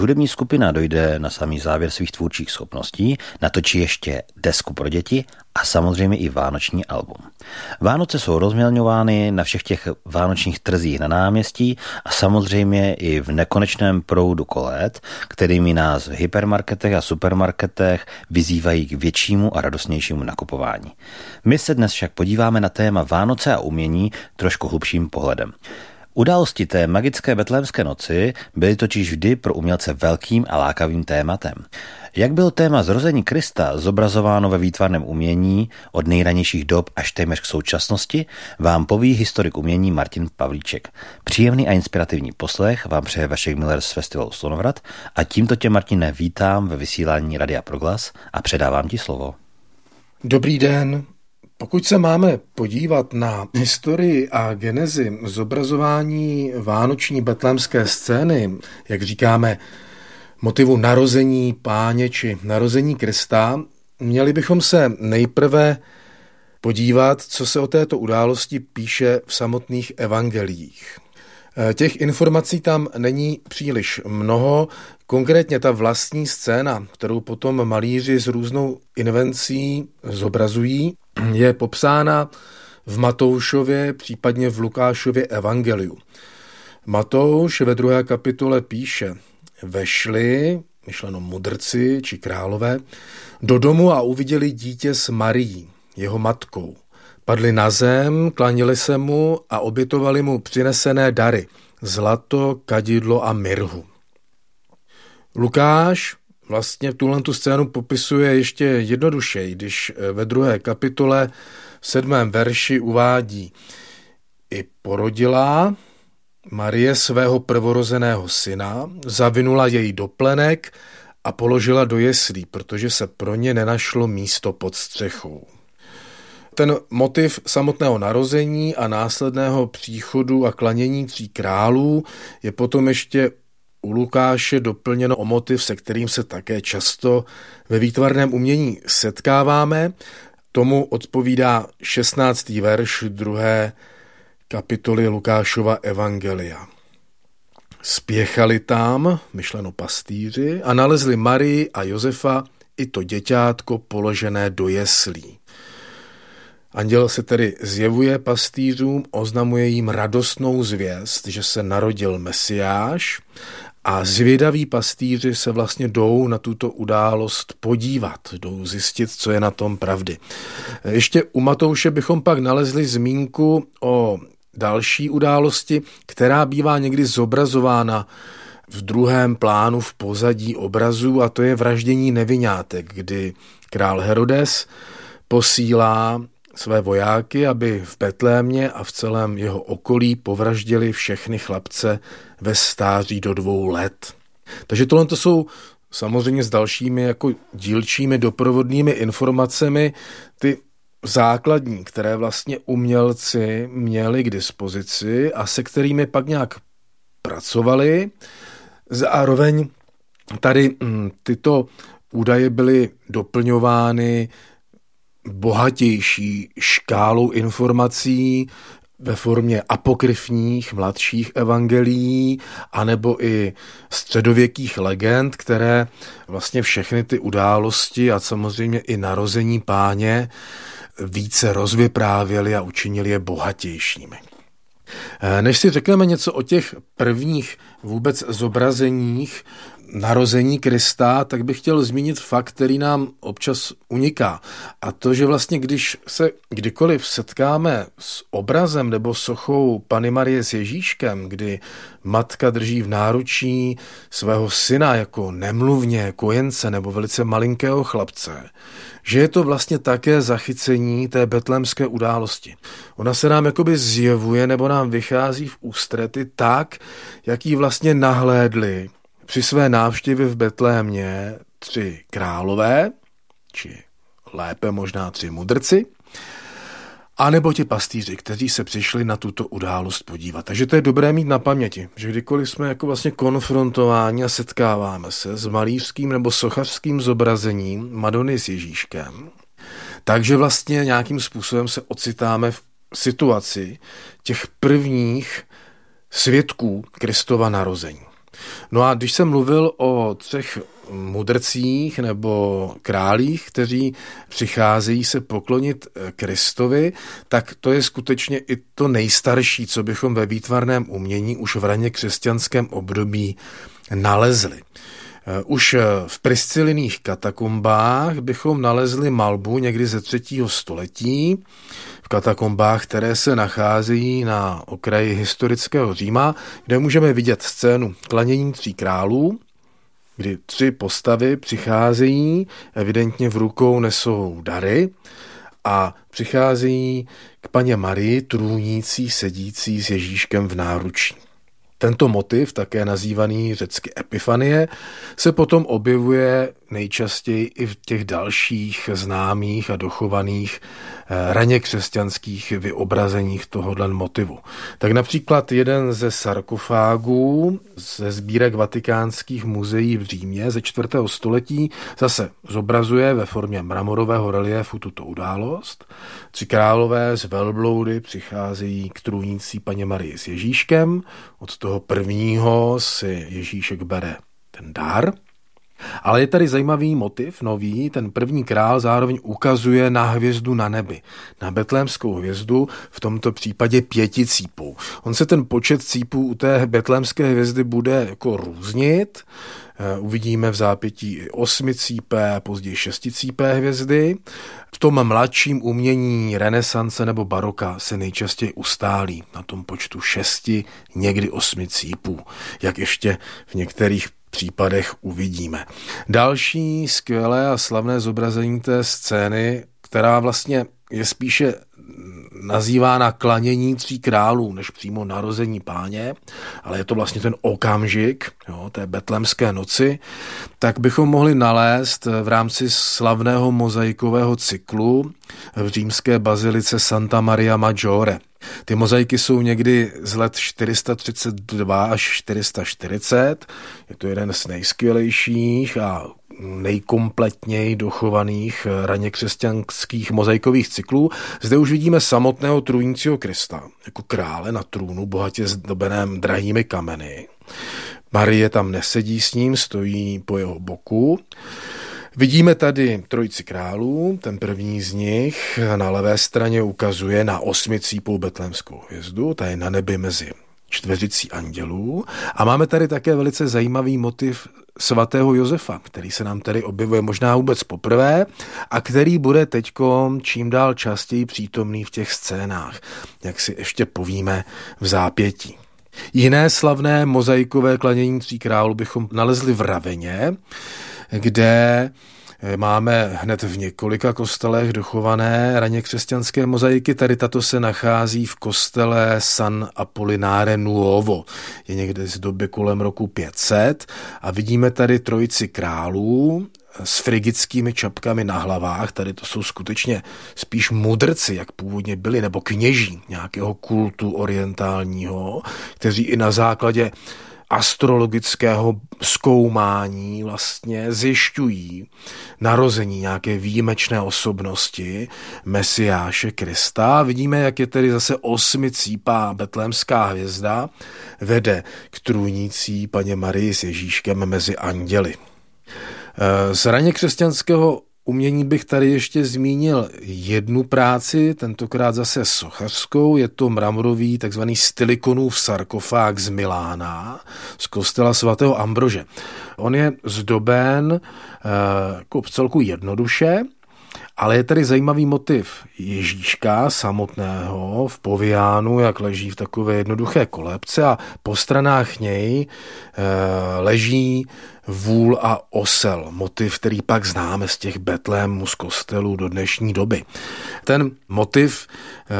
Hudební skupina dojde na samý závěr svých tvůrčích schopností, natočí ještě desku pro děti a samozřejmě i vánoční album. Vánoce jsou rozmělňovány na všech těch vánočních trzích na náměstí a samozřejmě i v nekonečném proudu kolet, kterými nás v hypermarketech a supermarketech vyzývají k většímu a radostnějšímu nakupování. My se dnes však podíváme na téma Vánoce a umění trošku hlubším pohledem. Události té magické betlémské noci byly totiž vždy pro umělce velkým a lákavým tématem. Jak byl téma zrození Krista zobrazováno ve výtvarném umění od nejranějších dob až téměř k současnosti, vám poví historik umění Martin Pavlíček. Příjemný a inspirativní poslech vám přeje Vašek Miller z festivalu Slonovrad a tímto tě, Martine, vítám ve vysílání Radia Proglas a předávám ti slovo. Dobrý den, pokud se máme podívat na historii a genezi zobrazování vánoční betlémské scény, jak říkáme, motivu narození páně či narození Krista, měli bychom se nejprve podívat, co se o této události píše v samotných evangelích. Eh, těch informací tam není příliš mnoho. Konkrétně ta vlastní scéna, kterou potom malíři s různou invencí zobrazují, je popsána v Matoušově, případně v Lukášově evangeliu. Matouš ve druhé kapitole píše, vešli, myšleno mudrci či králové, do domu a uviděli dítě s Marií, jeho matkou. Padli na zem, klanili se mu a obětovali mu přinesené dary, zlato, kadidlo a mirhu. Lukáš vlastně tuhle tu scénu popisuje ještě jednodušeji, když eh, ve druhé kapitole v sedmém verši uvádí i porodila Marie svého prvorozeného syna, zavinula jej do plenek a položila do jeslí, protože se pro ně nenašlo místo pod střechou. Ten motiv samotného narození a následného příchodu a klanění tří králů je potom ještě u Lukáše doplněno o motiv, se kterým se také často ve výtvarném umění setkáváme. Tomu odpovídá 16. verš druhé kapitoly Lukášova Evangelia. Spěchali tam, myšleno pastýři, a nalezli Marii a Josefa i to děťátko položené do jeslí. Anděl se tedy zjevuje pastýřům, oznamuje jim radostnou zvěst, že se narodil Mesiáš a zvědaví pastýři se vlastně jdou na tuto událost podívat, jdou zjistit, co je na tom pravdy. Ještě u Matouše bychom pak nalezli zmínku o další události, která bývá někdy zobrazována v druhém plánu v pozadí obrazu a to je vraždění nevinátek, kdy král Herodes posílá své vojáky, aby v Betlémě a v celém jeho okolí povraždili všechny chlapce ve stáří do dvou let. Takže tohle to jsou samozřejmě s dalšími jako dílčími doprovodnými informacemi ty základní, které vlastně umělci měli k dispozici a se kterými pak nějak pracovali. Zároveň tady mm, tyto údaje byly doplňovány bohatější škálou informací ve formě apokryfních mladších evangelií anebo i středověkých legend, které vlastně všechny ty události a samozřejmě i narození páně více rozvyprávěli a učinili je bohatějšími. Než si řekneme něco o těch prvních vůbec zobrazeních narození Krista, tak bych chtěl zmínit fakt, který nám občas uniká. A to, že vlastně když se kdykoliv setkáme s obrazem nebo sochou Pany Marie s Ježíškem, kdy matka drží v náručí svého syna jako nemluvně kojence nebo velice malinkého chlapce, že je to vlastně také zachycení té betlémské události. Ona se nám jakoby zjevuje nebo nám vychází v ústrety tak, jak ji vlastně nahlédli při své návštěvě v Betlémě tři králové, či lépe možná tři mudrci, a nebo ti pastýři, kteří se přišli na tuto událost podívat. Takže to je dobré mít na paměti, že kdykoliv jsme jako vlastně konfrontováni a setkáváme se s malířským nebo sochařským zobrazením Madony s Ježíškem, takže vlastně nějakým způsobem se ocitáme v situaci těch prvních svědků Kristova narození. No a když jsem mluvil o třech mudrcích nebo králích, kteří přicházejí se poklonit eh, Kristovi, tak to je skutečně i to nejstarší, co bychom ve výtvarném umění už v raně křesťanském období nalezli. Eh, už eh, v prisciliných katakombách bychom nalezli malbu někdy ze třetího století, v katakombách, které se nacházejí na okraji historického Říma, kde můžeme vidět scénu klanění tří králů, kdy tři postavy přicházejí, evidentně v rukou nesou dary a přicházejí k paně Marii, trůnící, sedící s Ježíškem v náručí. Tento motiv, také nazývaný řecky epifanie, se potom objevuje nejčastěji i v těch dalších známých a dochovaných eh, raně křesťanských vyobrazeních tohohle motivu. Tak například jeden ze sarkofágů ze sbírek vatikánských muzeí v Římě ze 4. století zase zobrazuje ve formě mramorového reliefu tuto událost. Tři králové z velbloudy přicházejí k trůnící paně Marii s Ježíškem. Od toho prvního si Ježíšek bere ten dar – ale je tady zajímavý motiv, nový, ten první král zároveň ukazuje na hvězdu na nebi, na betlémskou hvězdu, v tomto případě pěti cípů. On se ten počet cípů u té betlémské hvězdy bude jako různit, eh, Uvidíme v zápětí osmicípé, později šesticípé hvězdy. V tom mladším umění renesance nebo baroka se nejčastěji ustálí na tom počtu šesti, někdy osmi cípů, jak ještě v některých případech uvidíme. Další skvělé a slavné zobrazení té scény, která vlastně je spíše nazývána klanění tří králů, než přímo narození páně, ale je to vlastně ten okamžik jo, té betlemské noci, tak bychom mohli nalézt v rámci slavného mozaikového cyklu v římské bazilice Santa Maria Maggiore. Ty mozaiky jsou někdy z let 432 až 440. Je to jeden z nejskvělejších a nejkompletněji dochovaných raně křesťanských mozaikových cyklů. Zde už vidíme samotného trůnícího Krista jako krále na trůnu, bohatě zdobeném drahými kameny. Marie tam nesedí s ním, stojí po jeho boku. Vidíme tady trojici králů, ten první z nich na levé straně ukazuje na osmicípou betlémskou hvězdu, ta je na nebi mezi čtveřicí andělů. A máme tady také velice zajímavý motiv svatého Josefa, který se nám tady objevuje možná vůbec poprvé a který bude teď čím dál častěji přítomný v těch scénách, jak si ještě povíme v zápětí. Jiné slavné mozaikové klanění tří králů bychom nalezli v Raveně, kde Máme hned v několika kostelech dochované raně křesťanské mozaiky. Tady tato se nachází v kostele San Apollinare Nuovo. Je někde z doby kolem roku 500 a vidíme tady trojici králů s frigickými čapkami na hlavách. Tady to jsou skutečně spíš mudrci, jak původně byli, nebo kněží nějakého kultu orientálního, kteří i na základě astrologického zkoumání vlastně zjišťují narození nějaké výjimečné osobnosti Mesiáše Krista. Vidíme, jak je tedy zase osmicípá betlémská hvězda vede k trůnící paně Marii s Ježíškem mezi anděli. Z raně křesťanského umění bych tady ještě zmínil jednu práci, tentokrát zase sochařskou, je to mramorový takzvaný stylikonův sarkofág z Milána, z kostela svatého Ambrože. On je zdoben eh, jako v celku jednoduše, ale je tady zajímavý motiv Ježíška samotného v poviánu, jak leží v takové jednoduché kolebce a po stranách něj e, leží vůl a osel, motiv, který pak známe z těch Betlémů z kostelů do dnešní doby. Ten motiv e,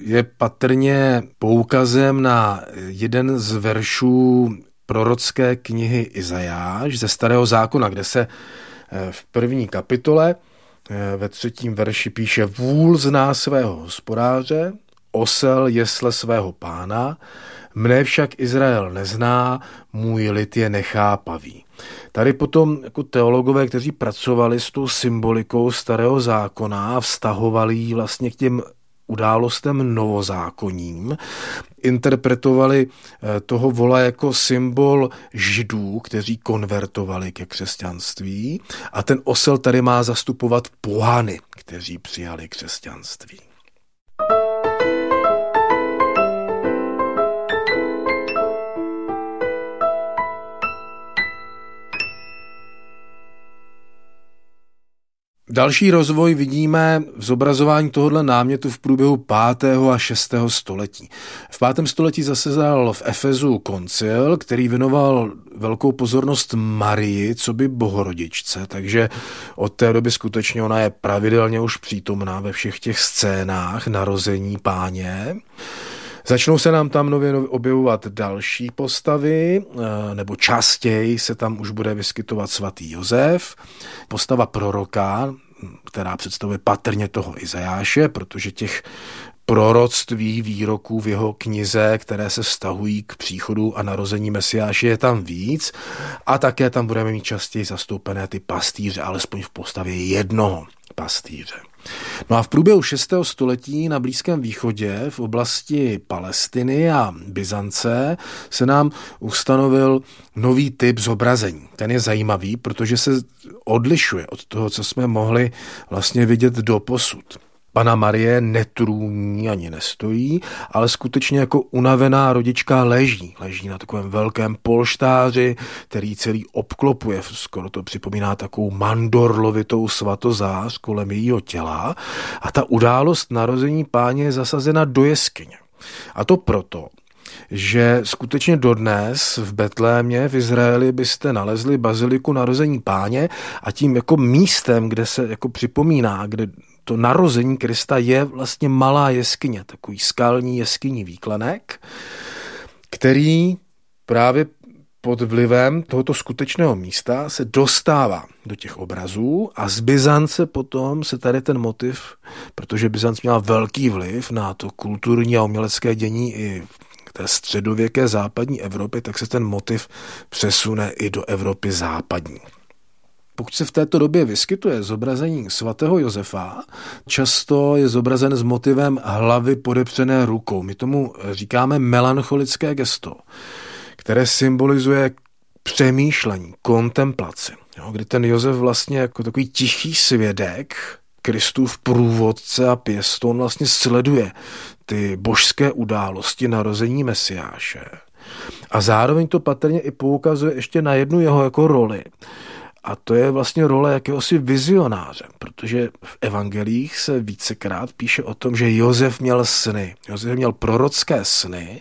je patrně poukazem na jeden z veršů prorocké knihy Izajáš ze Starého zákona, kde se e, v první kapitole Eh, ve třetím verši píše Vůl zná svého hospodáře, osel jesle svého pána, mne však Izrael nezná, můj lid je nechápavý. Tady potom jako teologové, kteří pracovali s tou symbolikou starého zákona a vztahovali ji vlastně k těm událostem novozákonním. Interpretovali eh, toho vola jako symbol židů, kteří konvertovali ke křesťanství a ten osel tady má zastupovat pohany, kteří přijali křesťanství. Další rozvoj vidíme v zobrazování tohoto námětu v průběhu 5. a 6. století. V 5. století zasedal v Efezu koncil, který věnoval velkou pozornost Marii, co by bohorodičce, takže od té doby skutečně ona je pravidelně už přítomná ve všech těch scénách narození páně. Začnou se nám tam nově objevovat další postavy, eh, nebo častěji se tam už bude vyskytovat svatý Josef, postava proroka, která představuje patrně toho Izajáše, protože těch proroctví, výroků v jeho knize, které se vztahují k příchodu a narození Mesiáše, je tam víc a také tam budeme mít častěji zastoupené ty pastýře, alespoň v postavě jednoho pastýře. No a v průběhu 6. století na Blízkém východě v oblasti Palestiny a Byzance se nám ustanovil nový typ zobrazení. Ten je zajímavý, protože se odlišuje od toho, co jsme mohli vlastně vidět do posud. Pana Marie netrůní ani nestojí, ale skutečně jako unavená rodička leží. Leží na takovém velkém polštáři, který celý obklopuje. Skoro to připomíná takovou mandorlovitou svatozář kolem jejího těla. A ta událost narození páně je zasazena do jeskyně. A to proto, že skutečně dodnes v Betlémě v Izraeli byste nalezli baziliku narození páně a tím jako místem, kde se jako připomíná, kde to narození Krista je vlastně malá jeskyně, takový skalní jeskyní výklenek, který právě pod vlivem tohoto skutečného místa se dostává do těch obrazů a z Byzance potom se tady ten motiv, protože Byzanc měla velký vliv na to kulturní a umělecké dění i v té středověké západní Evropy, tak se ten motiv přesune i do Evropy západní. Pokud se v této době vyskytuje zobrazení svatého Josefa, často je zobrazen s motivem hlavy podepřené rukou. My tomu říkáme melancholické gesto, které symbolizuje přemýšlení, kontemplaci. Jo, kdy ten Josef vlastně jako takový tichý svědek, Kristův průvodce a pěstoun vlastně sleduje ty božské události narození Mesiáše. A zároveň to patrně i poukazuje ještě na jednu jeho jako roli. A to je vlastně role jakéhosi vizionáře, protože v evangelích se vícekrát píše o tom, že Josef měl sny. Josef měl prorocké sny,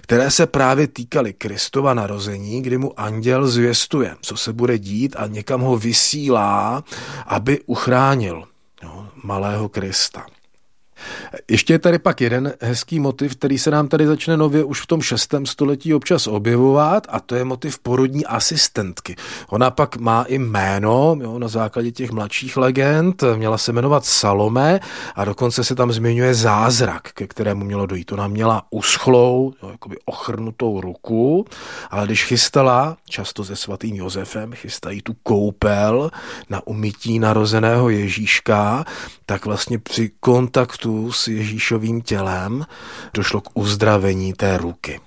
které se právě týkaly Kristova narození, kdy mu anděl zvěstuje, co se bude dít a někam ho vysílá, aby uchránil no, malého Krista. Ještě je tady pak jeden hezký motiv, který se nám tady začne nově už v tom šestém století občas objevovat a to je motiv porodní asistentky. Ona pak má i jméno jo, na základě těch mladších legend, měla se jmenovat Salome a dokonce se tam zmiňuje zázrak, ke kterému mělo dojít. Ona měla uschlou, jo, jakoby ochrnutou ruku, ale když chystala, často se svatým Josefem, chystají tu koupel na umytí narozeného Ježíška, tak vlastně při kontaktu s Ježíšovým tělem došlo k uzdravení té ruky.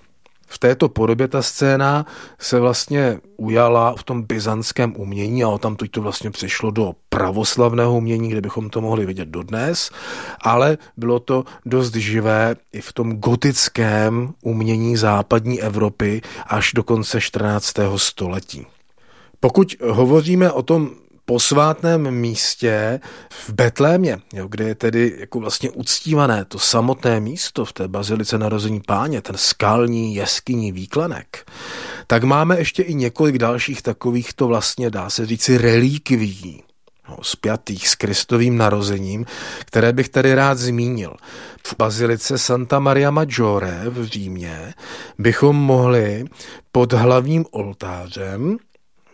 V této podobě ta scéna se vlastně ujala v tom byzantském umění a tam to vlastně přešlo do pravoslavného umění, kde bychom to mohli vidět dodnes, ale bylo to dost živé i v tom gotickém umění západní Evropy až do konce 14. století. Pokud hovoříme o tom posvátném místě v Betlémě, jo, kde je tedy jako vlastně uctívané to samotné místo v té bazilice narození páně, ten skalní jeskyní výklenek, tak máme ještě i několik dalších takovýchto vlastně, dá se říci, relíkví, no, spjatých s Kristovým narozením, které bych tady rád zmínil. V bazilice Santa Maria Maggiore v Římě bychom mohli pod hlavním oltářem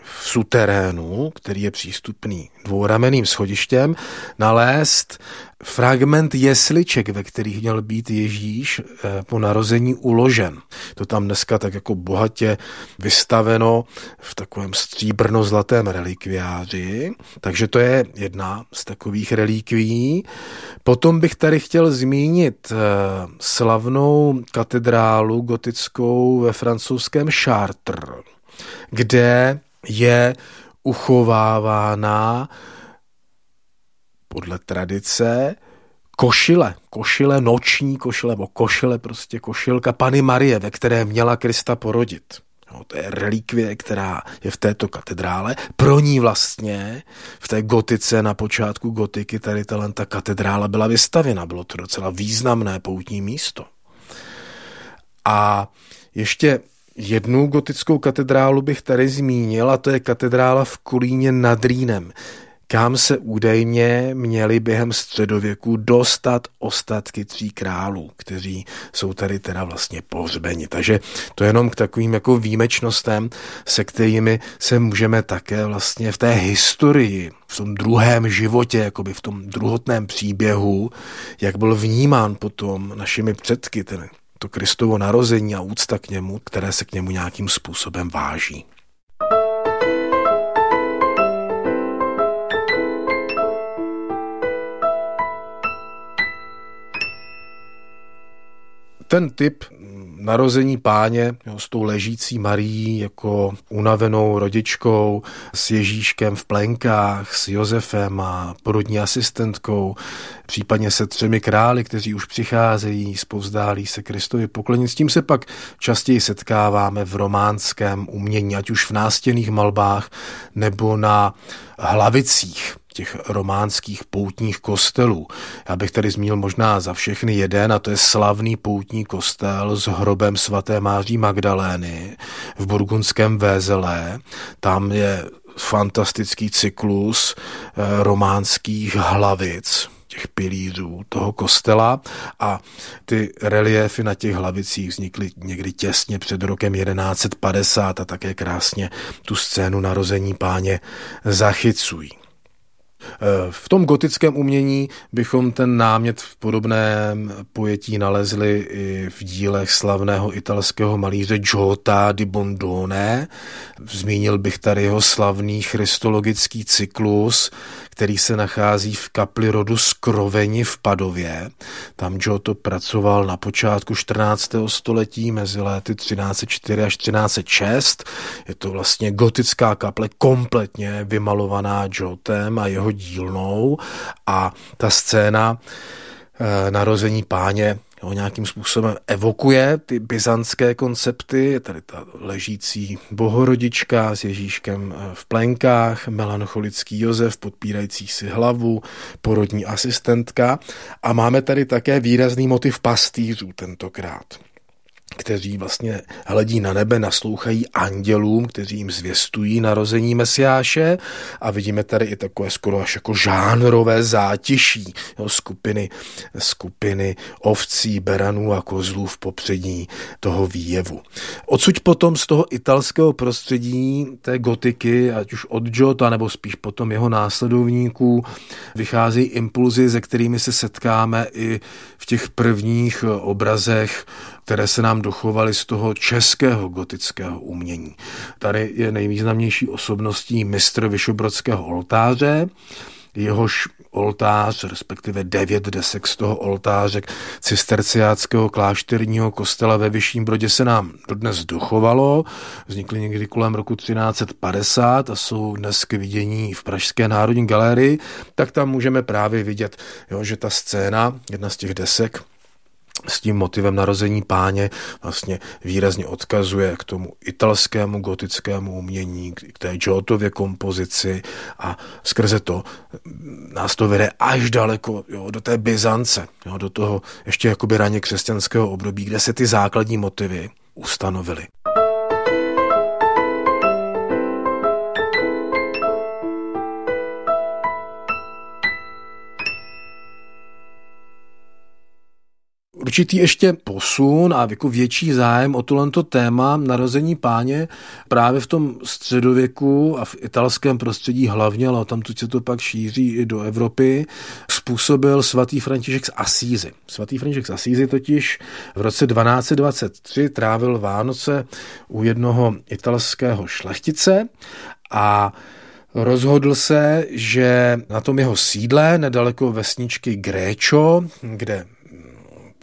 v suterénu, který je přístupný dvourameným schodištěm, nalézt fragment jesliček, ve kterých měl být Ježíš eh, po narození uložen. To tam dneska tak jako bohatě vystaveno v takovém stříbrno-zlatém relikviáři, takže to je jedna z takových relikví. Potom bych tady chtěl zmínit eh, slavnou katedrálu gotickou ve francouzském Chartres, kde je uchovávána podle tradice košile, košile, noční košile, nebo košile, prostě košilka Pany Marie, ve které měla Krista porodit. No, to je relikvie, která je v této katedrále. Pro ní vlastně v té gotice na počátku gotiky tady ta katedrála byla vystavěna. Bylo to docela významné poutní místo. A ještě jednu gotickou katedrálu bych tady zmínil a to je katedrála v Kulíně nad Rýnem kam se údajně měli během středověku dostat ostatky tří králů, kteří jsou tady teda vlastně pohřbeni. Takže to je jenom k takovým jako výjimečnostem, se kterými se můžeme také vlastně v té historii, v tom druhém životě, jakoby v tom druhotném příběhu, jak byl vnímán potom našimi předky, ten, to Kristovo narození a úcta k němu, které se k němu nějakým způsobem váží. ten typ narození páně jo, s tou ležící Marií jako unavenou rodičkou, s Ježíškem v plenkách, s Josefem a porodní asistentkou, případně se třemi králi, kteří už přicházejí, povzdálí se Kristovi poklonit. S tím se pak častěji setkáváme v románském umění, ať už v nástěných malbách nebo na hlavicích těch románských poutních kostelů. Já bych tady zmínil možná za všechny jeden, a to je slavný poutní kostel s hrobem svaté Máří Magdalény v burgundském Vézelé. Tam je fantastický cyklus eh, románských hlavic, těch pilířů toho kostela a ty reliefy na těch hlavicích vznikly někdy těsně před rokem 1150 a také krásně tu scénu narození páně zachycují. V tom gotickém umění bychom ten námět v podobném pojetí nalezli i v dílech slavného italského malíře Giota di Bondone. Zmínil bych tady jeho slavný christologický cyklus, který se nachází v kapli rodu Skroveni v Padově. Tam Giotto pracoval na počátku 14. století mezi léty 1304 až 1306. Je to vlastně gotická kaple kompletně vymalovaná Giottem a jeho dílnou a ta scéna eh, narození páně jo, nějakým způsobem evokuje ty byzantské koncepty. Je tady ta ležící bohorodička s Ježíškem eh, v plenkách, melancholický Josef podpírající si hlavu, porodní asistentka a máme tady také výrazný motiv pastýřů tentokrát kteří vlastně hledí na nebe, naslouchají andělům, kteří jim zvěstují narození Mesiáše a vidíme tady i takové skoro až jako žánrové zátiší jo, skupiny, skupiny ovcí, beranů a kozlů v popředí toho výjevu. Odsud potom z toho italského prostředí té gotiky, ať už od Jota nebo spíš potom jeho následovníků, vychází impulzy, se kterými se setkáme i v těch prvních obrazech které se nám dochovaly z toho českého gotického umění. Tady je nejvýznamnější osobností mistr Vyšobrodského oltáře, jehož oltář, respektive devět desek z toho oltáře cisterciáckého klášterního kostela ve Vyšším Brodě se nám dodnes dochovalo. Vznikly někdy kolem roku 1350 a jsou dnes k vidění v Pražské národní galerii, tak tam můžeme právě vidět, jo, že ta scéna, jedna z těch desek, s tím motivem narození páně vlastně výrazně odkazuje k tomu italskému gotickému umění, k té Giottově kompozici a skrze to nás to vede až daleko jo, do té Byzance, jo, do toho ještě jakoby raně křesťanského období, kde se ty základní motivy ustanovily. Určitý ještě posun a jako větší zájem o tohle téma narození páně právě v tom středověku a v italském prostředí hlavně, ale tam se to pak šíří i do Evropy, způsobil svatý František z Asízy. Svatý František z Asízy totiž v roce 1223 trávil Vánoce u jednoho italského šlechtice a Rozhodl se, že na tom jeho sídle, nedaleko vesničky Gréčo, kde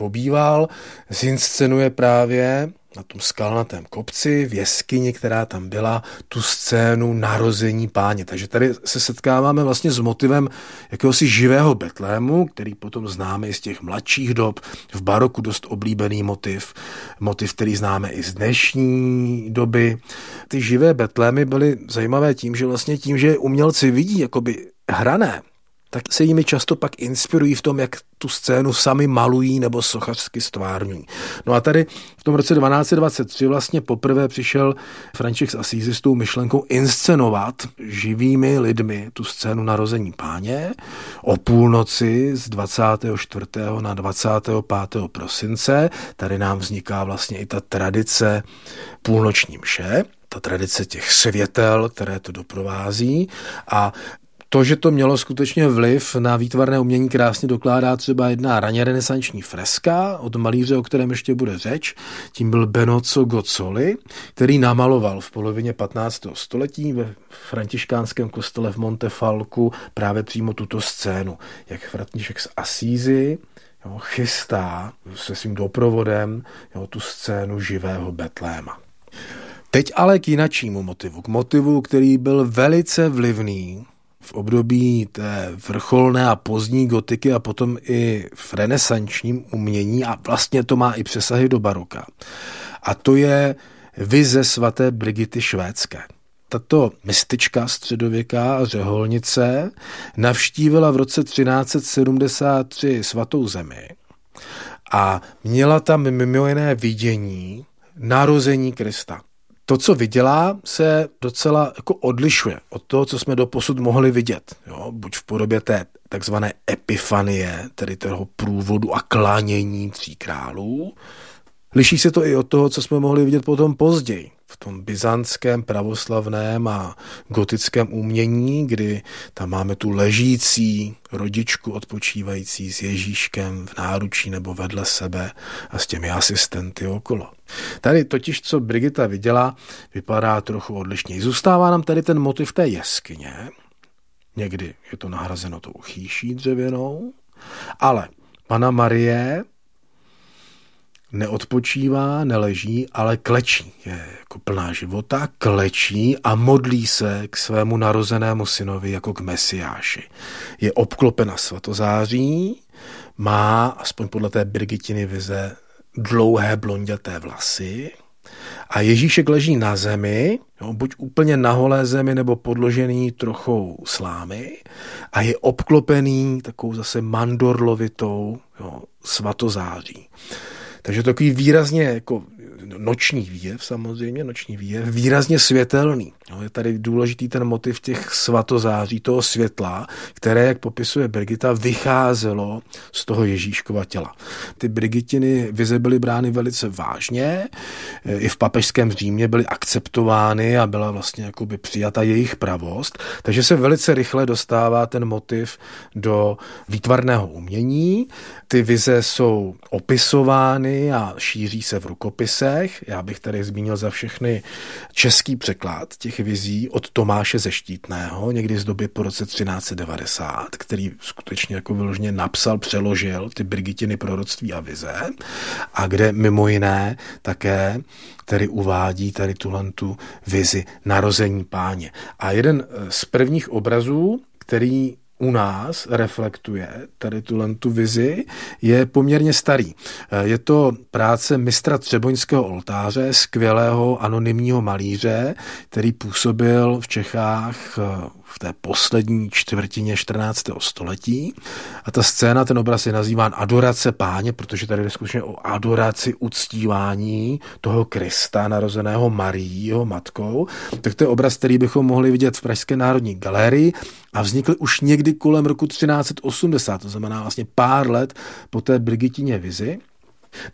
pobýval, zinscenuje právě na tom skalnatém kopci, v jeskyni, která tam byla, tu scénu narození páně. Takže tady se setkáváme vlastně s motivem jakéhosi živého Betlému, který potom známe i z těch mladších dob, v baroku dost oblíbený motiv, motiv, který známe i z dnešní doby. Ty živé Betlémy byly zajímavé tím, že vlastně tím, že umělci vidí jakoby hrané tak se jimi často pak inspirují v tom, jak tu scénu sami malují nebo sochařsky stvárňují. No a tady v tom roce 1223 vlastně poprvé přišel František z Asízy s tou myšlenkou inscenovat živými lidmi tu scénu narození páně o půlnoci z 24. na 25. prosince. Tady nám vzniká vlastně i ta tradice půlnoční mše, ta tradice těch světel, které to doprovází a to, že to mělo skutečně vliv na výtvarné umění, krásně dokládá třeba jedna raně renesanční freska od malíře, o kterém ještě bude řeč. Tím byl Benozzo Gozzoli, který namaloval v polovině 15. století ve františkánském kostele v Montefalku právě přímo tuto scénu, jak František z Asízy jo, chystá se svým doprovodem jo, tu scénu živého Betléma. Teď ale k jinačímu motivu, k motivu, který byl velice vlivný v období té vrcholné a pozdní gotiky a potom i v renesančním umění a vlastně to má i přesahy do baroka. A to je vize svaté Brigity švédské. Tato mistička středověká a řeholnice navštívila v roce 1373 svatou zemi a měla tam mimo jiné vidění narození Krista to, co viděla, se docela jako odlišuje od toho, co jsme doposud mohli vidět. Jo? Buď v podobě té takzvané epifanie, tedy toho průvodu a klánění tří králů. Liší se to i od toho, co jsme mohli vidět potom později v tom byzantském pravoslavném a gotickém umění, kdy tam máme tu ležící rodičku odpočívající s Ježíškem v náručí nebo vedle sebe a s těmi asistenty okolo. Tady totiž, co Brigita viděla, vypadá trochu odlišně. Zůstává nám tady ten motiv té jeskyně, někdy je to nahrazeno tou chýší dřevěnou, ale Pana Marie neodpočívá, neleží, ale klečí. Je jako plná života, klečí a modlí se k svému narozenému synovi jako k mesiáši. Je obklopena svatozáří, má, aspoň podle té Brigitiny vize, dlouhé blonděté vlasy a Ježíšek leží na zemi, jo, buď úplně na holé zemi nebo podložený trochou slámy a je obklopený takovou zase mandorlovitou jo, svatozáří. Takže takový výrazně jako noční výjev samozřejmě, noční výjev, výrazně světelný. No, je tady důležitý ten motiv těch svatozáří, toho světla, které, jak popisuje Brigita, vycházelo z toho Ježíškova těla. Ty Brigitiny vize byly brány velice vážně, i v papežském Římě byly akceptovány a byla vlastně jakoby přijata jejich pravost, takže se velice rychle dostává ten motiv do výtvarného umění. Ty vize jsou opisovány a šíří se v rukopisech. Já bych tady zmínil za všechny český překlad těch vizí od Tomáše ze Štítného, někdy z doby po roce 1390, který skutečně jako vyloženě napsal, přeložil ty Brigitiny proroctví a vize a kde mimo jiné také který uvádí tady tuhle tu vizi narození páně. A jeden z prvních obrazů, který u nás reflektuje tady tu tu vizi, je poměrně starý. Je to práce mistra Třeboňského oltáře, skvělého anonymního malíře, který působil v Čechách v té poslední čtvrtině 14. století. A ta scéna, ten obraz je nazýván Adorace páně, protože tady je skutečně o adoraci, uctívání toho Krista, narozeného Marí, jeho matkou. Tak to je obraz, který bychom mohli vidět v Pražské národní galerii a vznikl už někdy kolem roku 1380, to znamená vlastně pár let po té Brigitině vizi.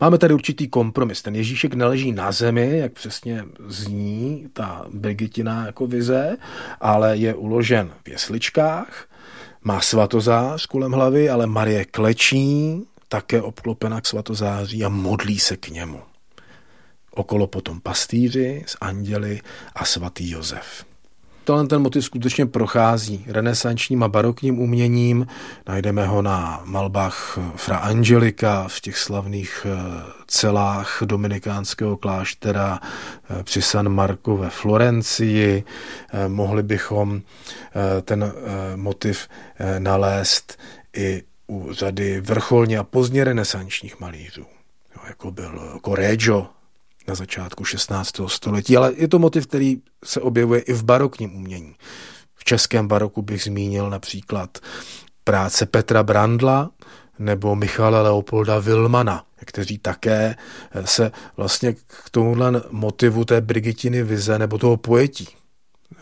Máme tady určitý kompromis. Ten Ježíšek neleží na zemi, jak přesně zní ta Brigitina jako vize, ale je uložen v jesličkách, má svatozář kolem hlavy, ale Marie klečí, také obklopena k svatozáří a modlí se k němu. Okolo potom pastýři s anděli a svatý Josef. Tohle ten motiv skutečně prochází renesančním a barokním uměním. Najdeme ho na malbách Fra Angelika v těch slavných eh, celách dominikánského kláštera eh, při San Marco ve Florencii. Eh, mohli bychom ten motiv nalézt i u řady vrcholně a pozdně renesančních malířů, jako byl Correggio na začátku 16. století, ale je to motiv, který se objevuje i v barokním umění. V českém baroku bych zmínil například práce Petra Brandla nebo Michala Leopolda Vilmana, kteří také se vlastně k tomuhle motivu té Brigitiny vize nebo toho pojetí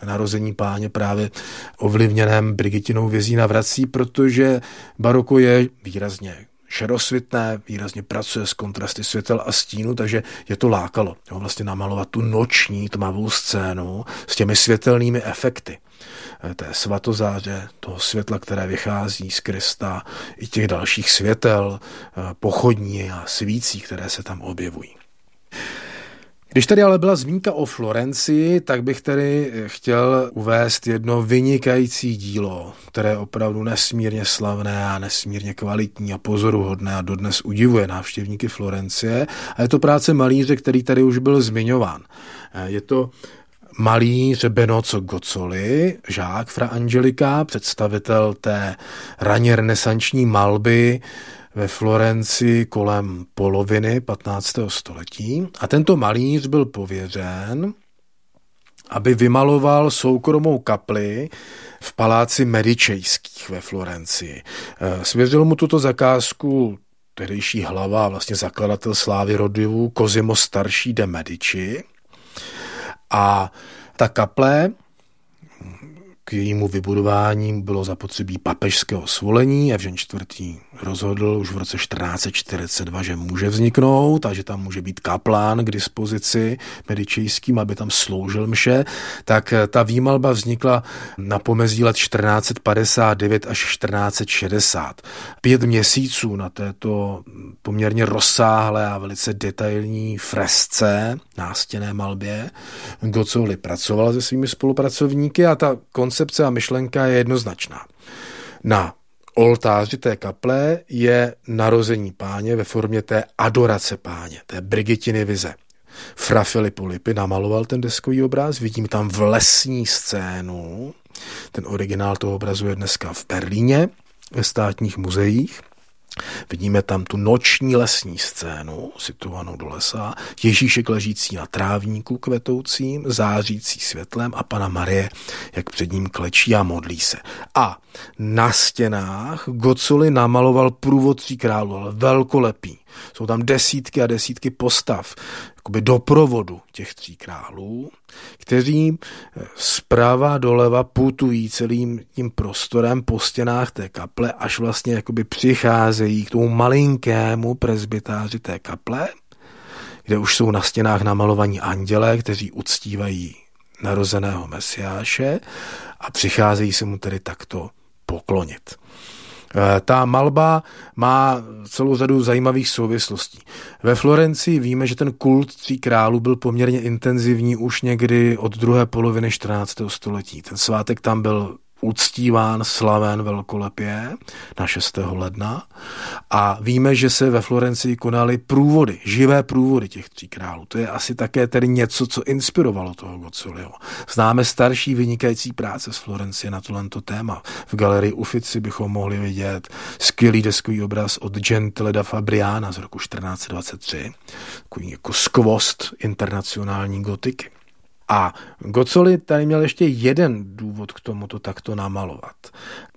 narození páně právě ovlivněném Brigitinou vězí navrací, protože baroko je výrazně šerosvitné, výrazně pracuje s kontrasty světel a stínu, takže je to lákalo. Jo, vlastně namalovat tu noční tmavou scénu s těmi světelnými efekty eh, té svatozáře, toho světla, které vychází z Krista, i těch dalších světel, eh, pochodní a svící, které se tam objevují. Když tady ale byla zmínka o Florencii, tak bych tady chtěl uvést jedno vynikající dílo, které je opravdu nesmírně slavné a nesmírně kvalitní a pozoruhodné a dodnes udivuje návštěvníky Florencie. A je to práce malíře, který tady už byl zmiňován. Je to malíř Benoco Gozzoli, žák Fra Angelika, představitel té raně renesanční malby, ve Florenci kolem poloviny 15. století a tento malíř byl pověřen, aby vymaloval soukromou kapli v paláci Medičejských ve Florencii. Eh, svěřil mu tuto zakázku tehdejší hlava, vlastně zakladatel slávy rodivu Kozimo starší de Medici. A ta kaple k jejímu vybudování bylo zapotřebí papežského svolení. Evžen IV. rozhodl už v roce 1442, že může vzniknout a že tam může být kaplán k dispozici medičejským, aby tam sloužil mše. Tak ta výmalba vznikla na pomezí let 1459 až 1460. Pět měsíců na této poměrně rozsáhlé a velice detailní fresce, nástěné malbě, Gocoli pracoval se svými spolupracovníky a ta koncepce a myšlenka je jednoznačná. Na oltáři té kaple je narození páně ve formě té adorace páně, té Brigitiny vize. Fra Filippo Lippi namaloval ten deskový obraz, vidím tam v lesní scénu. Ten originál toho obrazu je dneska v Berlíně, ve státních muzeích. Vidíme tam tu noční lesní scénu, situovanou do lesa, Ježíšek ležící na trávníku kvetoucím, zářící světlem a pana Marie, jak před ním klečí a modlí se. A na stěnách Gocoli namaloval průvod tří králů, ale velkolepý. Jsou tam desítky a desítky postav, jakoby doprovodu těch tří králů, kteří eh, zprava doleva putují celým tím prostorem po stěnách té kaple, až vlastně jakoby přicházejí k tomu malinkému prezbytáři té kaple, kde už jsou na stěnách namalovaní andělé, kteří uctívají narozeného mesiáše a přicházejí se mu tedy takto poklonit. Eh, ta malba má celou řadu zajímavých souvislostí. Ve Florencii víme, že ten kult tří králů byl poměrně intenzivní už někdy od druhé poloviny 14. století. Ten svátek tam byl uctíván, slaven velkolepě na 6. ledna a víme, že se ve Florencii konaly průvody, živé průvody těch tří králů. To je asi také tedy něco, co inspirovalo toho Gozzoliho. Známe starší vynikající práce z Florencie na tohle téma. V galerii Uffizi bychom mohli vidět skvělý deskový obraz od Gentile da Fabriana z roku 1423, takový jako skvost internacionální gotiky. A Gocoli tady měl ještě jeden důvod k tomu to takto namalovat.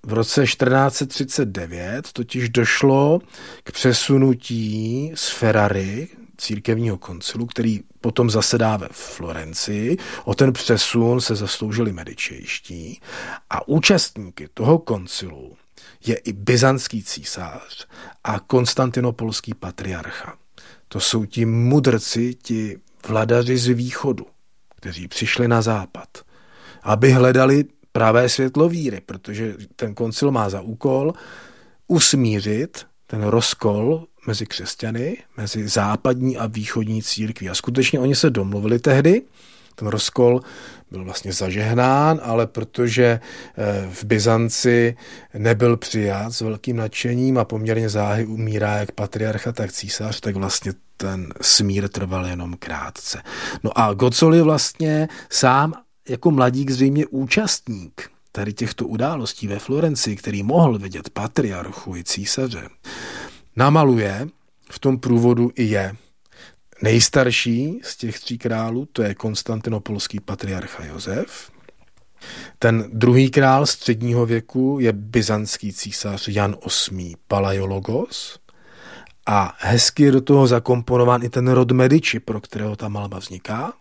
V roce 1439 totiž došlo k přesunutí z Ferrari, církevního koncilu, který potom zasedá ve Florencii. O ten přesun se zasloužili medičejští a účastníky toho koncilu je i byzantský císař a konstantinopolský patriarcha. To jsou ti mudrci, ti vladaři z východu, kteří přišli na západ, aby hledali pravé světlo víry, protože ten koncil má za úkol usmířit ten rozkol mezi křesťany, mezi západní a východní církví. A skutečně oni se domluvili tehdy, ten rozkol byl vlastně zažehnán, ale protože eh, v Byzanci nebyl přijat s velkým nadšením a poměrně záhy umírá jak patriarcha, tak císař, tak vlastně ten smír trval jenom krátce. No a Gocol je vlastně sám jako mladík zřejmě účastník tady těchto událostí ve Florenci, který mohl vidět patriarchu i císaře, namaluje v tom průvodu i je. Nejstarší z těch tří králů, to je konstantinopolský patriarcha Josef. Ten druhý král středního věku je byzantský císař Jan VIII Palaiologos. A hezky je do toho zakomponován i ten rod Medici, pro kterého ta malba vzniká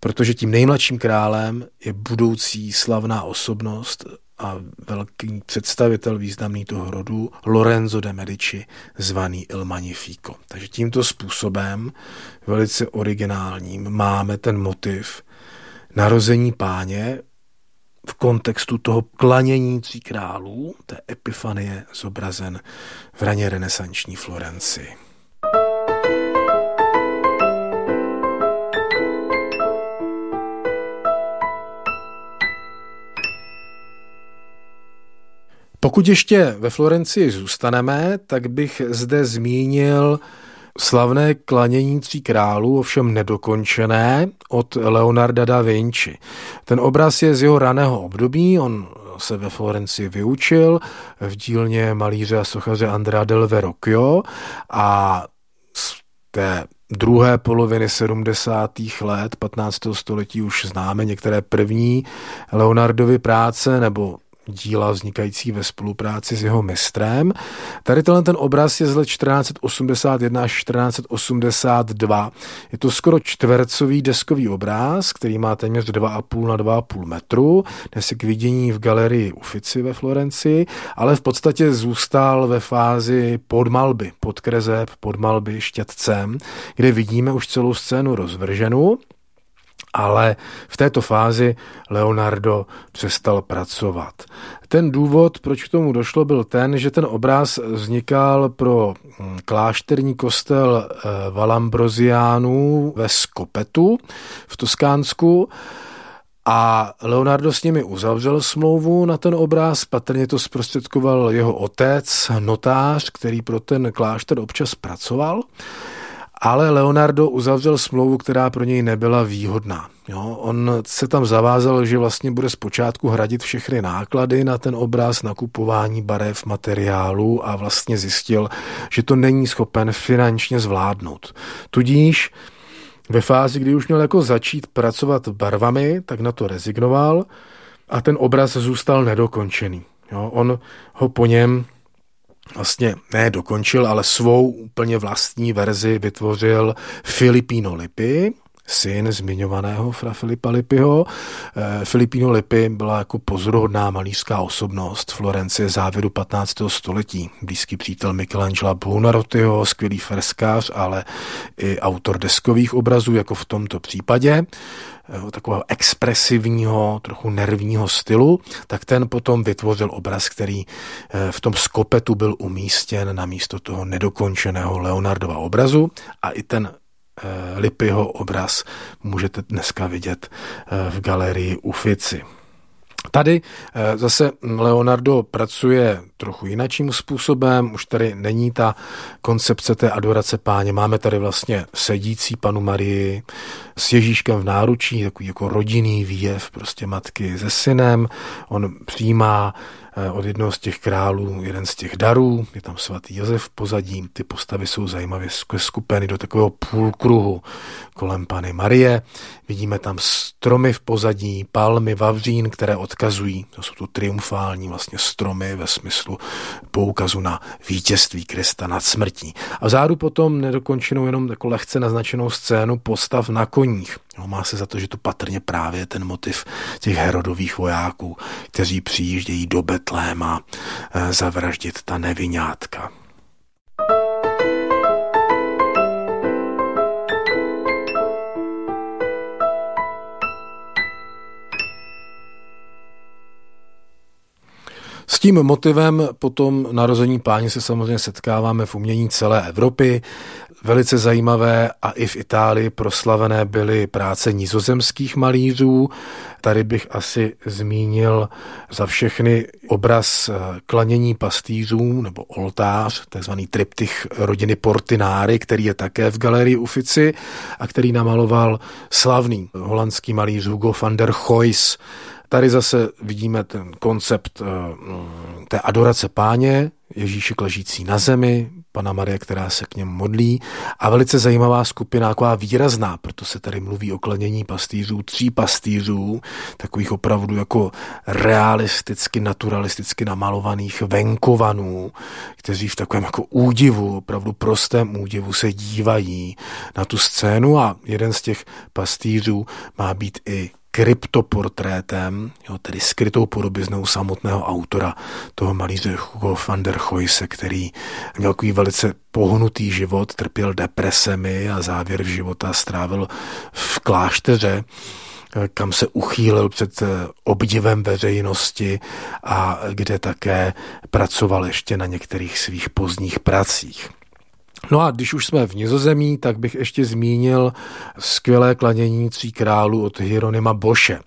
protože tím nejmladším králem je budoucí slavná osobnost a velký představitel významný toho rodu Lorenzo de Medici, zvaný Il Magnifico. Takže tímto způsobem, velice originálním, máme ten motiv narození páně v kontextu toho klanění tří králů, té epifanie zobrazen v raně renesanční Florenci. Pokud ještě ve Florencii zůstaneme, tak bych zde zmínil slavné klanění tří králů, ovšem nedokončené, od Leonarda da Vinci. Ten obraz je z jeho raného období, on se ve Florencii vyučil v dílně malíře a sochaře Andrea del Verrocchio a z té druhé poloviny 70. let 15. století už známe některé první Leonardovy práce nebo díla vznikající ve spolupráci s jeho mistrem. Tady tenhle ten obraz je z let 1481 až 1482. Je to skoro čtvercový deskový obraz, který má téměř 2,5 na 2,5 metru. Dnes je k vidění v galerii Uffizi ve Florencii, ale v podstatě zůstal ve fázi podmalby, podkrezeb, podmalby štětcem, kde vidíme už celou scénu rozvrženou ale v této fázi Leonardo přestal pracovat. Ten důvod, proč k tomu došlo, byl ten, že ten obraz vznikal pro hm, klášterní kostel eh, Valambroziánů ve Skopetu v Toskánsku a Leonardo s nimi uzavřel smlouvu na ten obraz, patrně to zprostředkoval jeho otec, notář, který pro ten klášter občas pracoval. Ale Leonardo uzavřel smlouvu, která pro něj nebyla výhodná. Jo, on se tam zavázal, že vlastně bude zpočátku hradit všechny náklady na ten obraz, nakupování barev, materiálů a vlastně zjistil, že to není schopen finančně zvládnout. Tudíž ve fázi, kdy už měl jako začít pracovat barvami, tak na to rezignoval a ten obraz zůstal nedokončený. Jo, on ho po něm vlastně ne dokončil, ale svou úplně vlastní verzi vytvořil Filipino Lippi, syn zmiňovaného Fra Filipa Lippiho. Eh, Filipino Lippi byla jako pozoruhodná malířská osobnost Florencie závěru 15. století. Blízký přítel Michelangela Buonarrotiho, skvělý freskář, ale i autor deskových obrazů, jako v tomto případě eh, takového expresivního, trochu nervního stylu, tak ten potom vytvořil obraz, který eh, v tom skopetu byl umístěn na místo toho nedokončeného Leonardova obrazu a i ten Lipyho obraz můžete dneska vidět eh, v galerii Uffizi. Tady eh, zase Leonardo pracuje trochu jinakým způsobem, už tady není ta koncepce té adorace páně. Máme tady vlastně sedící panu Marii s Ježíškem v náručí, takový jako rodinný výjev prostě matky se synem. On přijímá Eh, od jednoho z těch králů jeden z těch darů, je tam svatý Josef pozadí, ty postavy jsou zajímavě skupeny do takového půlkruhu kolem Pany Marie. Vidíme tam stromy v pozadí, palmy, vavřín, které odkazují, to jsou to triumfální vlastně stromy ve smyslu poukazu na vítězství Krista nad smrtí. A vzadu potom nedokončenou jenom jako lehce naznačenou scénu postav na koních. No, má se za to, že to patrně právě ten motiv těch herodových vojáků, kteří přijíždějí do Betléma eh, zavraždit ta nevinátka. S tím motivem potom narození páně se samozřejmě setkáváme v umění celé Evropy. Velice zajímavé a i v Itálii proslavené byly práce nizozemských malířů. Tady bych asi zmínil za všechny obraz eh, klanění pastýřů nebo oltář, takzvaný triptych rodiny Portináry, který je také v galerii Ufici a který namaloval slavný holandský malíř Hugo van der Goys. Tady zase vidíme ten koncept eh, té adorace páně, Ježíšek ležící na zemi, Pana Marie, která se k němu modlí. A velice zajímavá skupina, taková výrazná, proto se tady mluví o klanění pastýřů, tří pastýřů, takových opravdu jako realisticky, naturalisticky namalovaných venkovanů, kteří v takovém jako údivu, opravdu prostém údivu se dívají na tu scénu. A jeden z těch pastýřů má být i kryptoportrétem, jo, tedy skrytou podobiznou samotného autora, toho malíře Hugo van der Goyse, který měl takový velice pohnutý život, trpěl depresemi a závěr života strávil v klášteře, kam se uchýlil před obdivem veřejnosti a kde také pracoval ještě na některých svých pozdních pracích. No a když už jsme v Nizozemí, tak bych ještě zmínil skvělé klanění tří králů od Hieronyma Boše.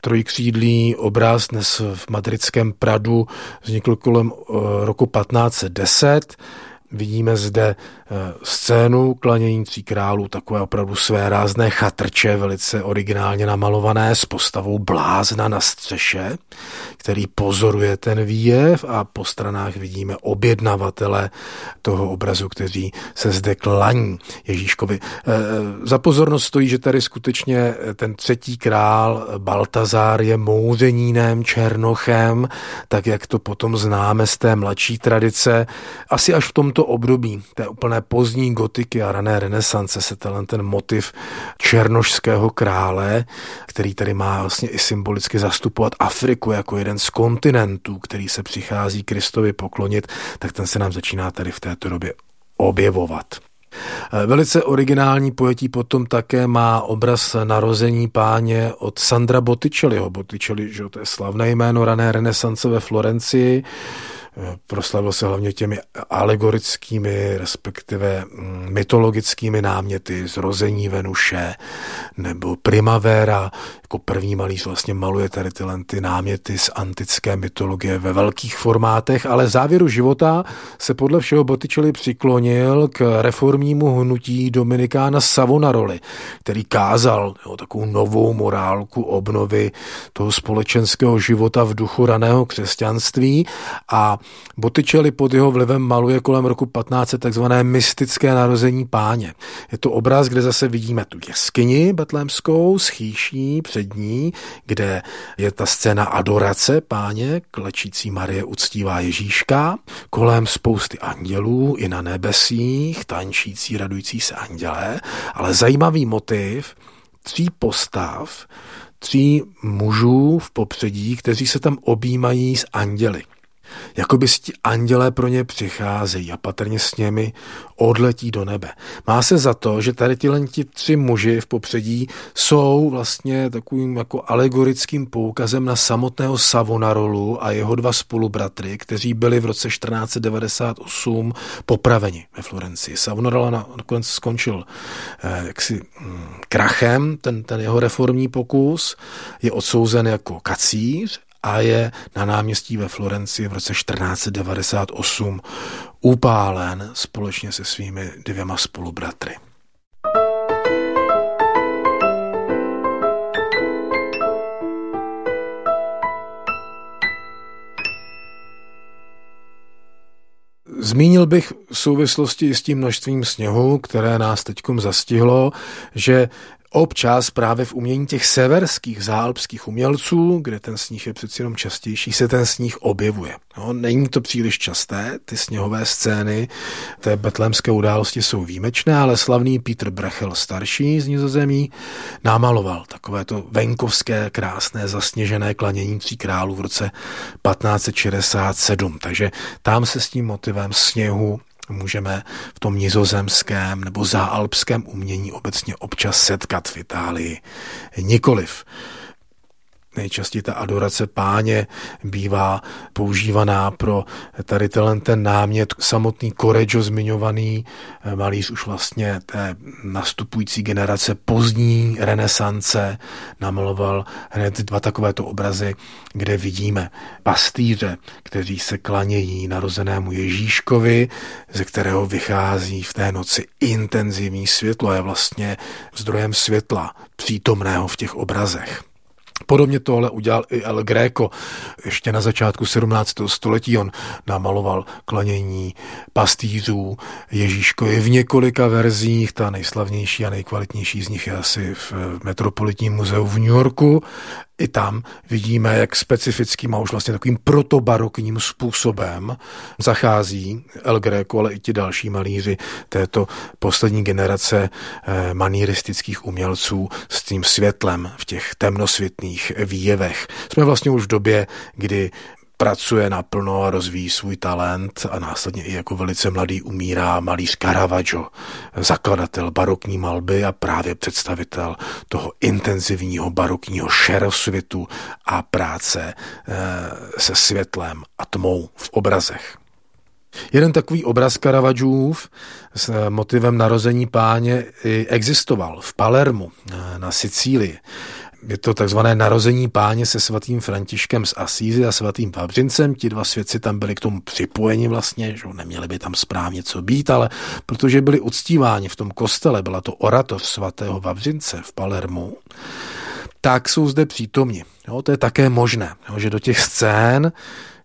Trojkřídlý obraz dnes v madridském Pradu vznikl kolem eh, roku 1510 Vidíme zde eh, scénu klanění tří králů, takové opravdu své rázné chatrče, velice originálně namalované s postavou blázna na střeše, který pozoruje ten výjev a po stranách vidíme objednavatele toho obrazu, kteří se zde klaní Ježíškovi. Eh, za pozornost stojí, že tady skutečně ten třetí král Baltazár je mouřenínem, černochem, tak jak to potom známe z té mladší tradice. Asi až v tomto tomto období té úplné pozdní gotiky a rané renesance se ten, ten motiv černošského krále, který tady má vlastně i symbolicky zastupovat Afriku jako jeden z kontinentů, který se přichází Kristovi poklonit, tak ten se nám začíná tady v této době objevovat. Velice originální pojetí potom také má obraz narození páně od Sandra Botticelliho. Botticelli, že to je slavné jméno rané renesance ve Florencii, proslavil se hlavně těmi alegorickými, respektive mm, mytologickými náměty, zrození Venuše nebo Primavera, jako první malíř vlastně maluje tady tyhle ty náměty z antické mytologie ve velkých formátech, ale v závěru života se podle všeho Botticelli přiklonil k reformnímu hnutí Dominikána Savonaroli, který kázal jo, takovou novou morálku obnovy toho společenského života v duchu raného křesťanství a Botticelli pod jeho vlivem maluje kolem roku 15 takzvané mystické narození páně. Je to obraz, kde zase vidíme tu jeskyni betlémskou s chýší před ní, kde je ta scéna adorace páně, klečící Marie uctívá Ježíška, kolem spousty andělů i na nebesích, tančící, radující se andělé, ale zajímavý motiv tří postav, tří mužů v popředí, kteří se tam objímají s anděli. Jakoby ti andělé pro ně přicházejí a patrně s nimi odletí do nebe. Má se za to, že tady tyhle ti tři muži v popředí jsou vlastně takovým jako alegorickým poukazem na samotného Savonarolu a jeho dva spolubratry, kteří byli v roce 1498 popraveni ve Florencii. Savonarola nakonec skončil eh, jaksi hm, krachem, ten, ten jeho reformní pokus, je odsouzen jako kacíř a je na náměstí ve Florencii v roce 1498 upálen společně se svými dvěma spolubratry. Zmínil bych v souvislosti s tím množstvím sněhu, které nás teďkom zastihlo, že Občas právě v umění těch severských zálpských umělců, kde ten sníh je přeci jenom častější, se ten sníh objevuje. No, není to příliš časté, ty sněhové scény té betlémské události jsou výjimečné, ale slavný Peter Brechel starší z Nizozemí námaloval takovéto venkovské krásné zasněžené klanění tří králů v roce 1567. Takže tam se s tím motivem sněhu můžeme v tom nizozemském nebo záalpském umění obecně občas setkat v Itálii. Nikoliv. Nejčastěji ta adorace páně bývá používaná pro tady ten námět. Samotný Correggio zmiňovaný eh, malíř už vlastně té nastupující generace pozdní renesance namaloval hned dva takovéto obrazy, kde vidíme pastýře, kteří se klanějí narozenému Ježíškovi, ze kterého vychází v té noci intenzivní světlo, je vlastně zdrojem světla přítomného v těch obrazech. Podobně tohle udělal i El Greco. Ještě na začátku 17. století on namaloval klanění pastýřů Ježíškovi v několika verzích. Ta nejslavnější a nejkvalitnější z nich je asi v Metropolitním muzeu v New Yorku i tam vidíme, jak specifickým a už vlastně takovým protobarokním způsobem zachází El Greco, ale i ti další malíři této poslední generace eh, manieristických umělců s tím světlem v těch temnosvětných výjevech. Jsme vlastně už v době, kdy pracuje naplno a rozvíjí svůj talent a následně i jako velice mladý umírá malíř Caravaggio, zakladatel barokní malby a právě představitel toho intenzivního barokního šerosvitu a práce eh, se světlem a tmou v obrazech. Jeden takový obraz Caravaggiův s motivem narození páně existoval v Palermu eh, na Sicílii je to takzvané narození páně se svatým Františkem z Asízy a svatým Vavřincem. Ti dva svědci tam byli k tomu připojeni vlastně, že neměli by tam správně co být, ale protože byli uctíváni v tom kostele, byla to oratoř svatého Vavřince v Palermu, tak jsou zde přítomni. Jo, to je také možné, jo, že do těch scén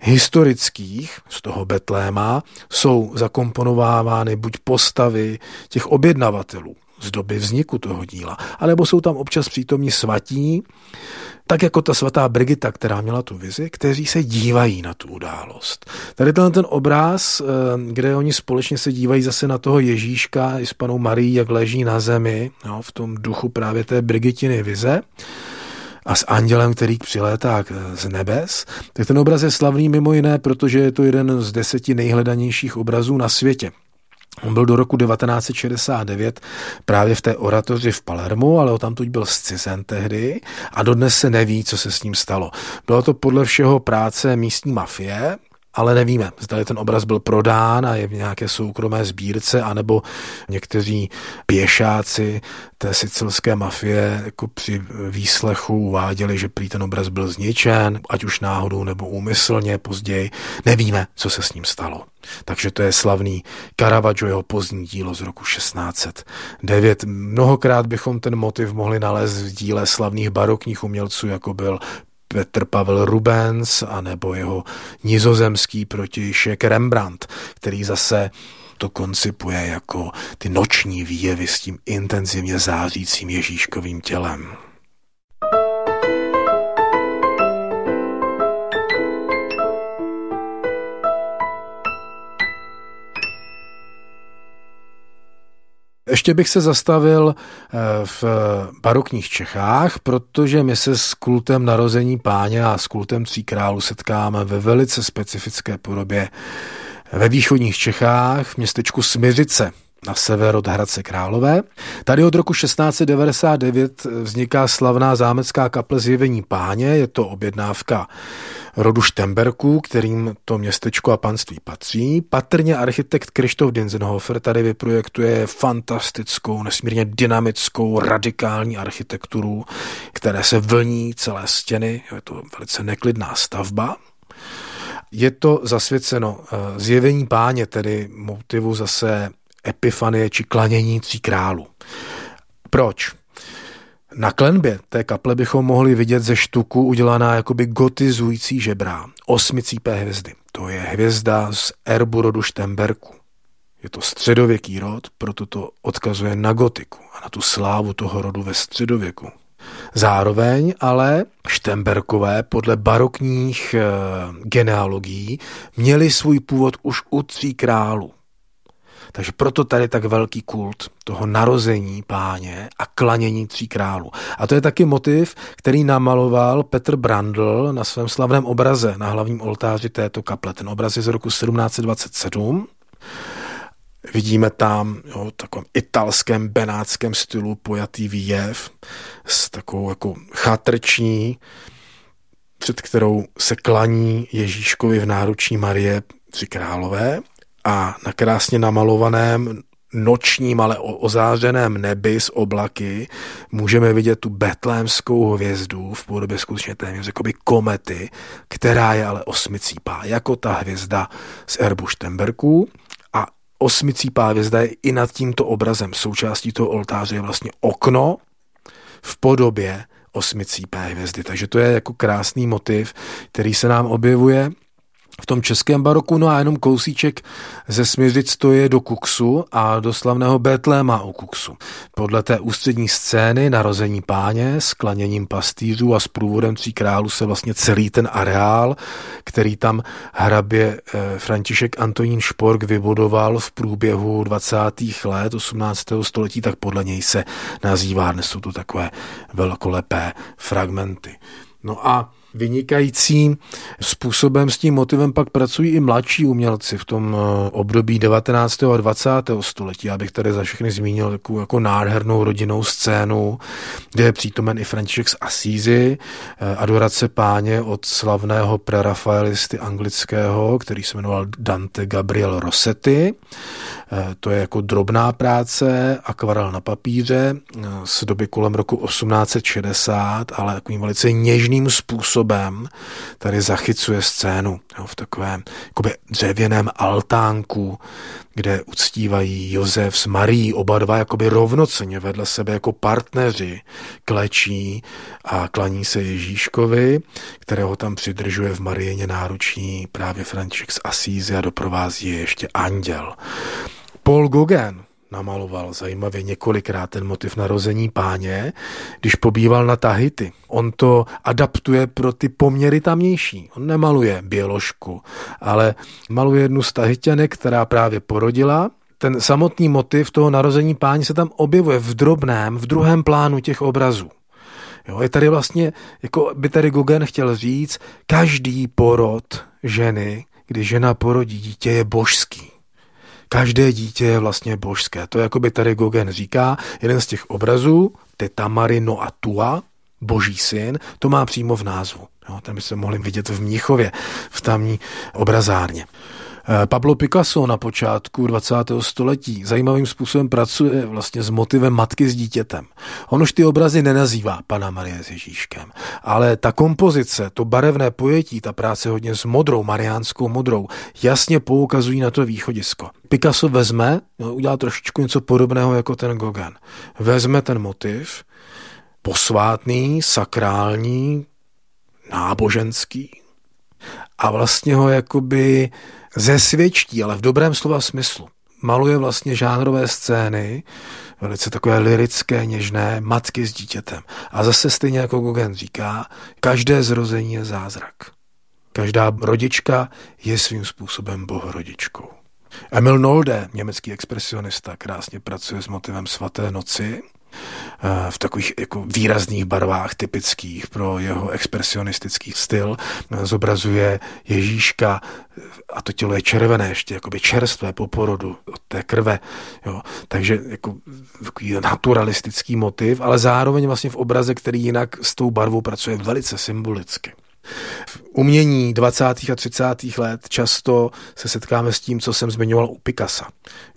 historických z toho Betléma jsou zakomponovávány buď postavy těch objednavatelů, z doby vzniku toho díla. A nebo jsou tam občas přítomní svatí, tak jako ta svatá Brigita, která měla tu vizi, kteří se dívají na tu událost. Tady ten, ten obraz, eh, kde oni společně se dívají zase na toho Ježíška i s panou Marí, jak leží na zemi, jo, v tom duchu právě té Brigitiny vize, a s andělem, který přilétá z nebes, tak ten obraz je slavný mimo jiné, protože je to jeden z deseti nejhledanějších obrazů na světě. On byl do roku 1969 právě v té oratoři v Palermu, ale o tamtuť byl zcizen tehdy a dodnes se neví, co se s ním stalo. Bylo to podle všeho práce místní mafie, ale nevíme, zda ten obraz byl prodán a je v nějaké soukromé sbírce, anebo někteří pěšáci té sicilské mafie jako při výslechu uváděli, že prý ten obraz byl zničen, ať už náhodou nebo úmyslně později. Nevíme, co se s ním stalo. Takže to je slavný Caravaggio, jeho pozdní dílo z roku 1609. Mnohokrát bychom ten motiv mohli nalézt v díle slavných barokních umělců, jako byl Petr Pavel Rubens a nebo jeho nizozemský protějšek Rembrandt, který zase to koncipuje jako ty noční výjevy s tím intenzivně zářícím Ježíškovým tělem. Ještě bych se zastavil eh, v barokních Čechách, protože my se s kultem narození páně a s kultem tří králů setkáme ve velice specifické podobě ve východních Čechách, v městečku Smiřice na sever od Hradce Králové. Tady od roku 1699 vzniká slavná zámecká kaple zjevení páně, je to objednávka rodu Štemberků, kterým to městečko a panství patří. Patrně architekt Krištof Dinzenhofer tady vyprojektuje fantastickou, nesmírně dynamickou, radikální architekturu, které se vlní celé stěny. Je to velice neklidná stavba. Je to zasvěceno eh, zjevení páně, tedy motivu zase epifanie či klanění tří králů. Proč? Na klenbě té kaple bychom mohli vidět ze štuku udělaná jakoby gotizující žebra, osmicípé hvězdy. To je hvězda z erbu rodu Štemberku. Je to středověký rod, proto to odkazuje na gotiku a na tu slávu toho rodu ve středověku. Zároveň ale Štemberkové podle barokních e, genealogií měli svůj původ už u tří králů. Takže proto tady tak velký kult toho narození páně a klanění tří králů. A to je taky motiv, který namaloval Petr Brandl na svém slavném obraze na hlavním oltáři této kaple. Ten obraz je z roku 1727. Vidíme tam jo, takovém italském, benátském stylu pojatý výjev s takovou jako chatrční před kterou se klaní Ježíškovi v náručí Marie tři králové a na krásně namalovaném nočním, ale ozářeném nebi z oblaky můžeme vidět tu betlémskou hvězdu v podobě skutečně téměř jakoby komety, která je ale osmicípá, jako ta hvězda z Erbu Štemberků a osmicípá hvězda je i nad tímto obrazem. Součástí toho oltáře je vlastně okno v podobě osmicípé hvězdy. Takže to je jako krásný motiv, který se nám objevuje v tom českém baroku, no a jenom kousíček ze Smiřic to je do Kuksu a do slavného Betléma u Kuksu. Podle té ústřední scény narození páně s klaněním pastýřů a s průvodem tří králů se vlastně celý ten areál, který tam hrabě eh, František Antonín Špork vybudoval v průběhu 20. let 18. století, tak podle něj se nazývá. Dnes jsou to takové velkolepé fragmenty. No a vynikajícím způsobem s tím motivem pak pracují i mladší umělci v tom eh, období 19. a 20. století. Já bych tady za všechny zmínil takovou jako nádhernou rodinnou scénu, kde je přítomen i František z Assisi, eh, adorace páně od slavného prerafaelisty anglického, který se jmenoval Dante Gabriel Rossetti. Eh, to je jako drobná práce, akvarel na papíře z doby kolem roku 1860, ale takovým velice něžným způsobem způsobem tady zachycuje scénu jo, v takovém jakoby dřevěném altánku, kde uctívají Josef s Marí, oba dva jakoby rovnoceně vedle sebe jako partneři klečí a klaní se Ježíškovi, kterého tam přidržuje v Marieně náruční právě František z Asízy a doprovází je ještě anděl. Paul Gauguin, namaloval zajímavě několikrát ten motiv narození páně, když pobýval na Tahiti. On to adaptuje pro ty poměry tamnější. On nemaluje běložku, ale maluje jednu z Tahitianek, která právě porodila ten samotný motiv toho narození páně se tam objevuje v drobném, v druhém plánu těch obrazů. Jo, je tady vlastně, jako by tady Gogen chtěl říct, každý porod ženy, když žena porodí dítě, je božský. Každé dítě je vlastně božské. To jako by tady Gogen říká, jeden z těch obrazů, Teta Marino a Tua, boží syn, to má přímo v názvu. Jo, ten by se mohli vidět v Mnichově, v tamní obrazárně. Eh, Pablo Picasso na počátku 20. století zajímavým způsobem pracuje vlastně s motivem matky s dítětem. On už ty obrazy nenazývá Pana Marie s Ježíškem, ale ta kompozice, to barevné pojetí, ta práce hodně s modrou, mariánskou modrou, jasně poukazují na to východisko. Picasso vezme, no, udělá trošičku něco podobného jako ten Gauguin. Vezme ten motiv, posvátný, sakrální, náboženský a vlastně ho jakoby zesvědčí, ale v dobrém slova smyslu. Maluje vlastně žánrové scény, velice takové lirické, něžné, matky s dítětem. A zase stejně jako Gauguin říká, každé zrození je zázrak. Každá rodička je svým způsobem bohorodičkou. Emil Nolde, německý expresionista, krásně pracuje s motivem svaté noci v takových jako výrazných barvách typických pro jeho expresionistický styl. Eh, zobrazuje Ježíška eh, a to tělo je červené ještě, jakoby čerstvé po porodu od té krve. Jo. Takže jako takový naturalistický motiv, ale zároveň vlastně v obraze, který jinak s tou barvou pracuje velice symbolicky. Umění 20. a 30. let často se setkáme s tím, co jsem zmiňoval u Picasa.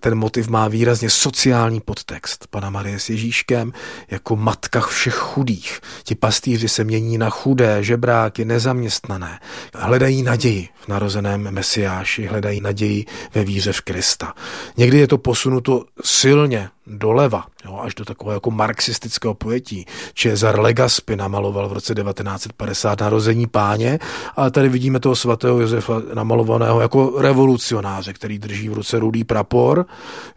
Ten motiv má výrazně sociální podtext. Pana Marie s Ježíškem jako matka všech chudých. Ti pastýři se mění na chudé, žebráky, nezaměstnané. Hledají naději v narozeném Mesiáši, hledají naději ve víře v Krista. Někdy je to posunuto silně doleva, jo, až do takového jako marxistického pojetí. Cesar Legaspi namaloval v roce 1950 narození páně, ale tady vidíme toho svatého Josefa namalovaného jako revolucionáře, který drží v ruce rudý prapor.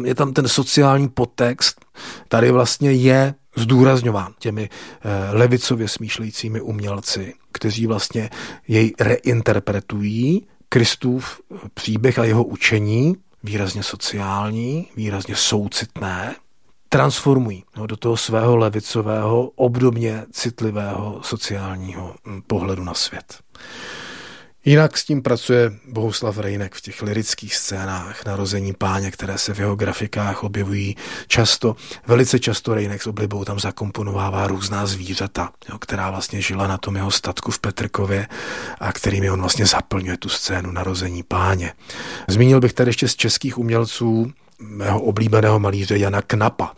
Je tam ten sociální podtext, tady vlastně je zdůrazňován těmi eh, levicově smýšlejícími umělci, kteří vlastně jej reinterpretují, Kristův příběh a jeho učení, výrazně sociální, výrazně soucitné, transformují no, do toho svého levicového, obdobně citlivého sociálního hm, pohledu na svět. Jinak s tím pracuje Bohuslav Rejnek v těch lirických scénách narození páně, které se v jeho grafikách objevují často. Velice často Rejnek s oblibou tam zakomponovává různá zvířata, jo, která vlastně žila na tom jeho statku v Petrkově a kterými on vlastně zaplňuje tu scénu narození páně. Zmínil bych tady ještě z českých umělců mého oblíbeného malíře Jana Knapa,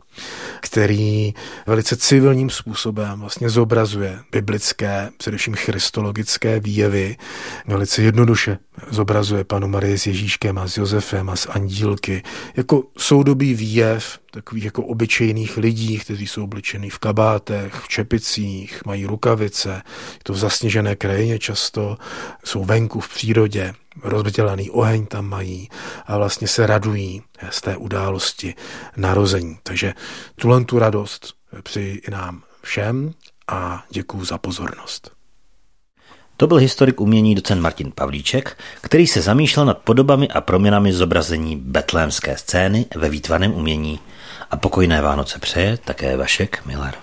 který velice civilním způsobem vlastně zobrazuje biblické, především christologické výjevy. Velice jednoduše zobrazuje panu Marie s Ježíškem a s Josefem a s andílky jako soudobý výjev takových jako obyčejných lidí, kteří jsou obličený v kabátech, v čepicích, mají rukavice, to v zasněžené krajině často, jsou venku v přírodě, rozdělaný oheň tam mají a vlastně se radují z té události narození. Takže tuhle tu radost přeji i nám všem a děkuji za pozornost. To byl historik umění docent Martin Pavlíček, který se zamýšlel nad podobami a proměnami zobrazení betlémské scény ve výtvarném umění. A pokojné Vánoce přeje také Vašek Miller.